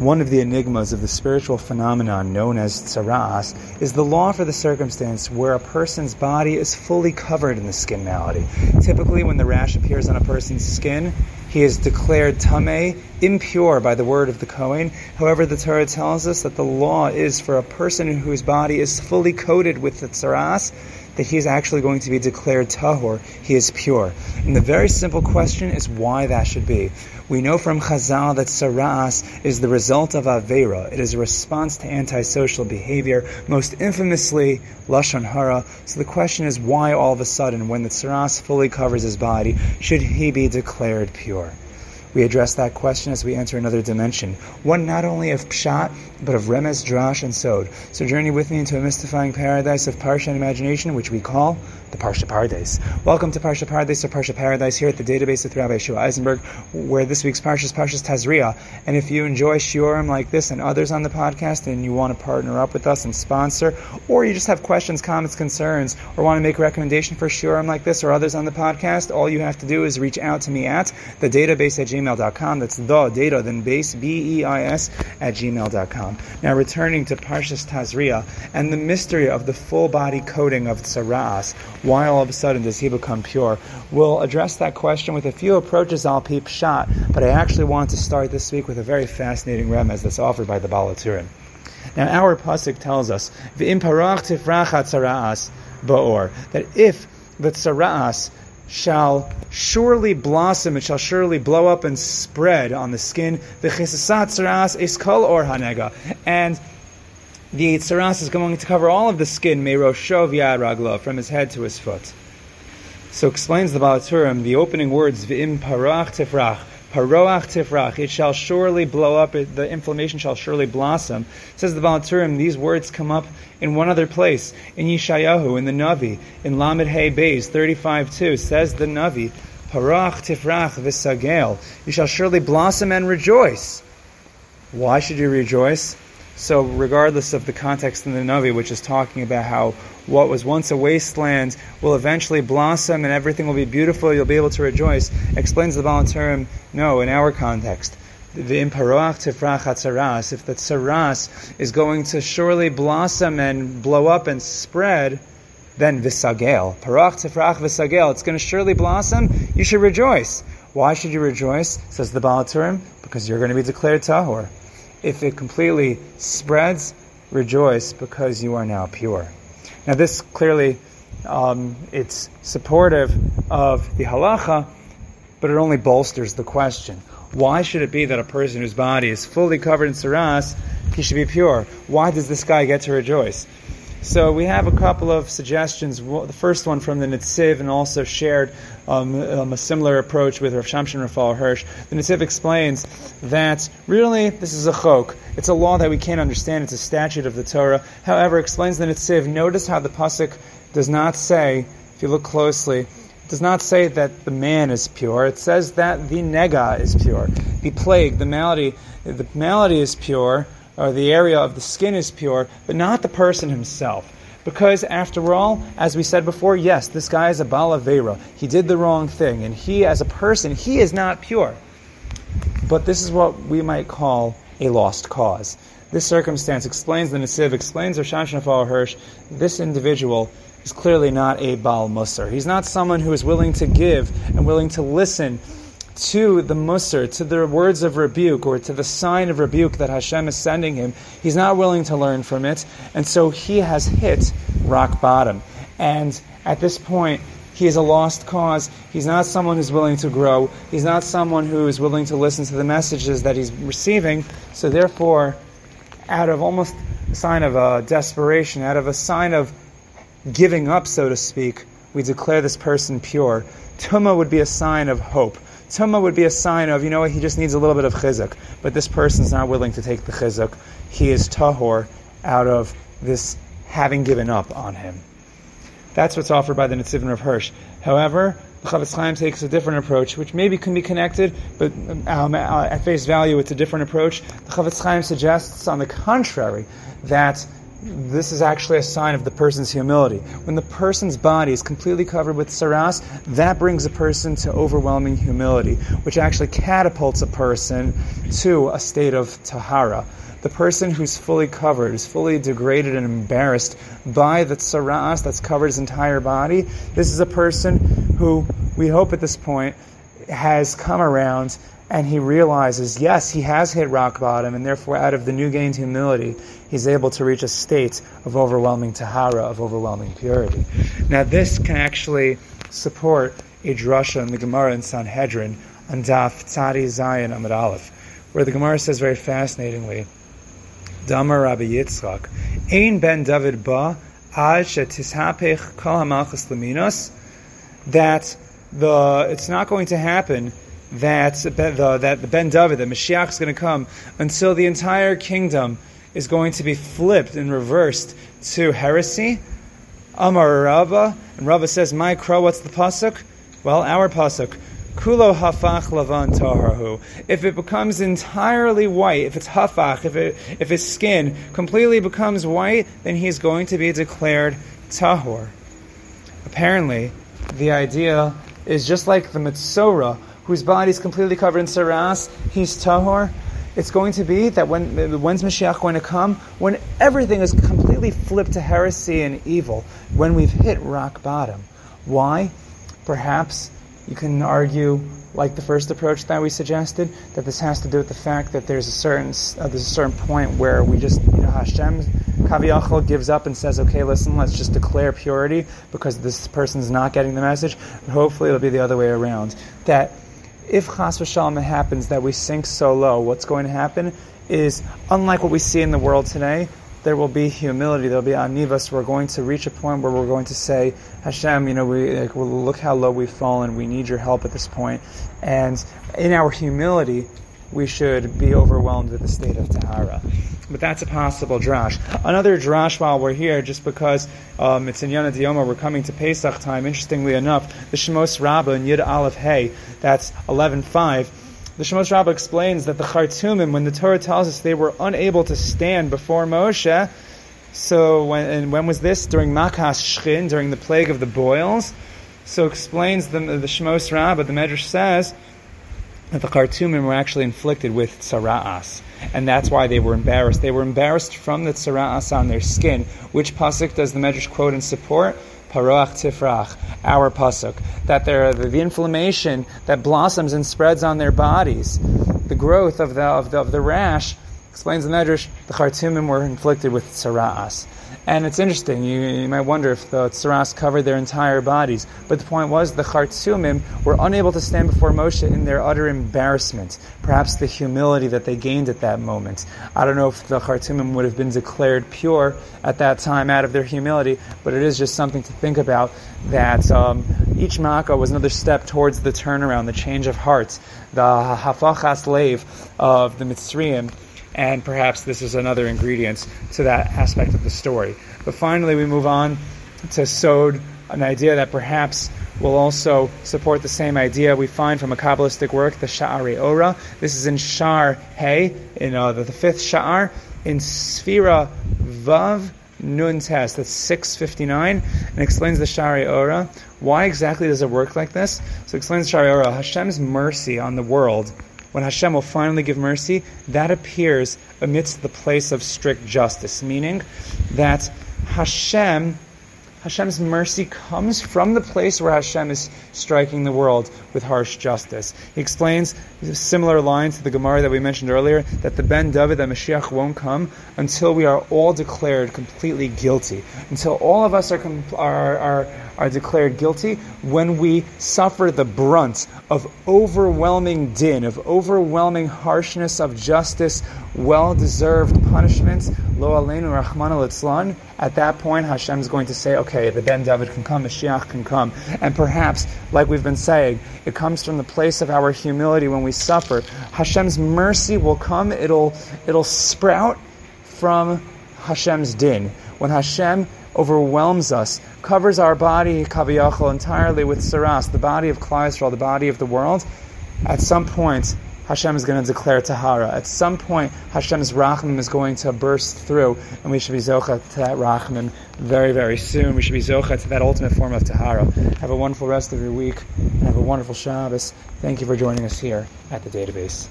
One of the enigmas of the spiritual phenomenon known as tsaras is the law for the circumstance where a person's body is fully covered in the skin malady. Typically, when the rash appears on a person's skin, he is declared tamei, impure by the word of the Kohen. However, the Torah tells us that the law is for a person whose body is fully coated with the tsaras, that he is actually going to be declared tahor, he is pure. And the very simple question is why that should be. We know from Chazal that tzara'as is the result of avera. It is a response to antisocial behavior, most infamously lashon hara. So the question is why all of a sudden, when the tzara'as fully covers his body, should he be declared pure? We address that question as we enter another dimension, one not only of Pshat, but of Remez, Drash, and Sod. So journey with me into a mystifying paradise of Parsha and imagination, which we call the Parsha Paradise. Welcome to Parsha Paradise or Parsha Paradise here at the Databeis with Rabbi Shua Eisenberg, where this week's Parsha is Parshas Tazria. And if you enjoy Shiurim like this and others on the podcast, and you want to partner up with us and sponsor, or you just have questions, comments, concerns, or want to make a recommendation for Shiurim like this or others on the podcast, all you have to do is reach out to me at the Databeis at gmail.com. That's the data, then beis, B-E-I-S, at gmail.com. Now returning to Parshas Tazria and the mystery of the full body coating of Tsaras, why all of a sudden does he become pure? We'll address that question with a few approaches al pi Pshat, but I actually want to start this week with a very fascinating remez that's offered by the Baal HaTurim. Now, our pasuk tells us, "V'imparach tifrachat tzaraas ba'or," that if the tzaraas shall surely blossom, it shall surely blow up and spread on the skin. And the Tsaras is going to cover all of the skin, Meirosho Ragla, from his head to his foot. So explains the Baal HaTurim, the opening words, V'im parach tifrach, paroach tifrach, it shall surely blow up, it, the inflammation shall surely blossom. Says the Baal HaTurim, these words come up in one other place, in Yeshayahu, in the Navi, in Lamed Hey Beis, 35.2, says the Navi, parach tifrach v'sagel, you shall surely blossom and rejoice. Why should you rejoice? So, regardless of the context in the Navi, which is talking about how what was once a wasteland will eventually blossom and everything will be beautiful, you'll be able to rejoice, explains the Baal HaTurim, no, in our context. The imparoach tifrach hatzaras, if the tzaras is going to surely blossom and blow up and spread, then visagel, parach tifrach visagel, it's going to surely blossom, you should rejoice. Why should you rejoice? Says the Baal HaTurim, because you're going to be declared tahor if it completely spreads, rejoice because you are now pure. Now, this clearly um, it's supportive of the halacha, but it only bolsters the question. Why should it be that a person whose body is fully covered in tzara'as, he should be pure? Why does this guy get to rejoice? So we have a couple of suggestions. The first one from the Netziv and also shared um, um, a similar approach with Rav Shimshon Raphael Hirsch. The Netziv explains that really this is a chok. It's a law that we can't understand. It's a statute of the Torah. However, explains the Netziv, notice how the pasuk does not say, if you look closely, it does not say that the man is pure. It says that the nega is pure. The plague, the malady, the malady is pure or the area of the skin is pure, but not the person himself. Because after all, as we said before, yes, this guy is a balavera. He did the wrong thing, and he as a person, he is not pure. But this is what we might call a lost cause. This circumstance explains the Netziv, explains Rosham Shnafal Hirsch, this individual is clearly not a Baal Musar. He's not someone who is willing to give and willing to listen to the Musar, to the words of rebuke, or to the sign of rebuke that Hashem is sending him, he's not willing to learn from it, and so he has hit rock bottom. And at this point, he is a lost cause. He's not someone who's willing to grow. He's not someone who is willing to listen to the messages that he's receiving. So, therefore, out of almost a sign of uh, desperation, out of a sign of giving up, so to speak, we declare this person pure. Tuma would be a sign of hope. Tuma would be a sign of, you know what, he just needs a little bit of chizuk. But this person's not willing to take the chizuk. He is tahor out of this having given up on him. That's what's offered by the Nitzivin of Hirsch. However, the Chofetz Chaim takes a different approach, which maybe can be connected, but um, at face value, it's a different approach. The Chofetz Chaim suggests, on the contrary, that this is actually a sign of the person's humility. When the person's body is completely covered with tzara'as, that brings a person to overwhelming humility, which actually catapults a person to a state of tahara. The person who's fully covered, is fully degraded and embarrassed by the tzara'as that's covered his entire body, this is a person who, we hope at this point, has come around and he realizes, yes, he has hit rock bottom, and therefore, out of the new gained humility, he's able to reach a state of overwhelming tahara, of overwhelming purity. Now, this can actually support a drasha in the Gemara in Sanhedrin on Daf Tzadi Zayin Amud Aleph, where the Gemara says very fascinatingly, Damar Rabbi Yitzchak, Ein ben David ba ad that the it's not going to happen that the, that the Ben David, the Mashiach is going to come until the entire kingdom is going to be flipped and reversed to heresy. Amar Rabba, and Rabba says, "Mai kra, what's the pasuk? Well, our pasuk." Kulo hafach lavan taharahu. If it becomes entirely white, if it's hafach, if it, if his skin completely becomes white, then he's going to be declared tahor. Apparently, the idea is just like the Metzora whose body is completely covered in tzara'as, he's tahor. It's going to be that when when's Mashiach going to come? When everything is completely flipped to heresy and evil, when we've hit rock bottom. Why? Perhaps you can argue, like the first approach that we suggested, that this has to do with the fact that there's a certain uh, there's a certain point where we just you know Hashem Kaviyachal gives up and says, okay, listen, let's just declare purity because this person's not getting the message. But hopefully, it'll be the other way around. That if chas v'shalom happens that we sink so low, what's going to happen is, unlike what we see in the world today, there will be humility, there'll be anivas. We're going to reach a point where we're going to say, Hashem, you know, we like, well, look how low we've fallen. We need your help at this point. And in our humility, we should be overwhelmed with the state of Tahara. But that's a possible drash. Another drash while we're here, just because um, it's in Yana Dioma, we're coming to Pesach time. Interestingly enough, the Shemos Rabbah in Yud Aleph Hey, that's 11.5, the Shemos Rabbah explains that the Chartumim, when the Torah tells us they were unable to stand before Moshe, so when, and when was this? During Makas Shchin, during the plague of the boils. So explains the, the Shemos Rabbah, the Medrash says, that the Chartumim were actually inflicted with tsara'as. And that's why they were embarrassed. They were embarrassed from the tsara'as on their skin. Which pasuk does the Medrash quote and support? Paroach tifrach, our pasuk. That the, the inflammation that blossoms and spreads on their bodies, the growth of the, of the, of the rash, explains the Medrash, the Chartumim were inflicted with tsara'as. And it's interesting, you, you might wonder if the tsaras covered their entire bodies. But the point was, the Chartumim were unable to stand before Moshe in their utter embarrassment, perhaps the humility that they gained at that moment. I don't know if the Chartumim would have been declared pure at that time out of their humility, but it is just something to think about that um, each Makkah was another step towards the turnaround, the change of heart, the hafachas lev of the Mitzrayim and perhaps this is another ingredient to that aspect of the story. But finally, we move on to Sod, an idea that perhaps will also support the same idea we find from a Kabbalistic work, the Sha'arei Orah. This is in Shar Hey, in uh, the, the, fifth Sha'ar, in Sfira Vav Nun Tes, that's 659, and explains the Sha'arei Orah. Why exactly does it work like this? So it explains Sha'arei Orah, Hashem's mercy on the world when Hashem will finally give mercy, that appears amidst the place of strict justice, meaning that Hashem Hashem's mercy comes from the place where Hashem is striking the world with harsh justice. He explains a similar line to the Gemara that we mentioned earlier that the Ben David, that Mashiach won't come until we are all declared completely guilty, until all of us are, are, are, are declared guilty when we suffer the brunt of overwhelming din, of overwhelming harshness of justice, well deserved punishments, Lo Aleinu Rahman al At that point, Hashem is going to say, okay, the Ben David can come, Mashiach can come. And perhaps, like we've been saying, it comes from the place of our humility when we suffer. Hashem's mercy will come, it'll, it'll sprout from Hashem's din. When Hashem overwhelms us, covers our body, kaviyachol, entirely with tzara'as, the body of Klal the body of the world, at some point, Hashem is going to declare Tahara. At some point, Hashem's Rachman is going to burst through, and we should be Zocha to that Rachman very, very soon. We should be Zocha to that ultimate form of Tahara. Have a wonderful rest of your week, and have a wonderful Shabbos. Thank you for joining us here at the Databeis.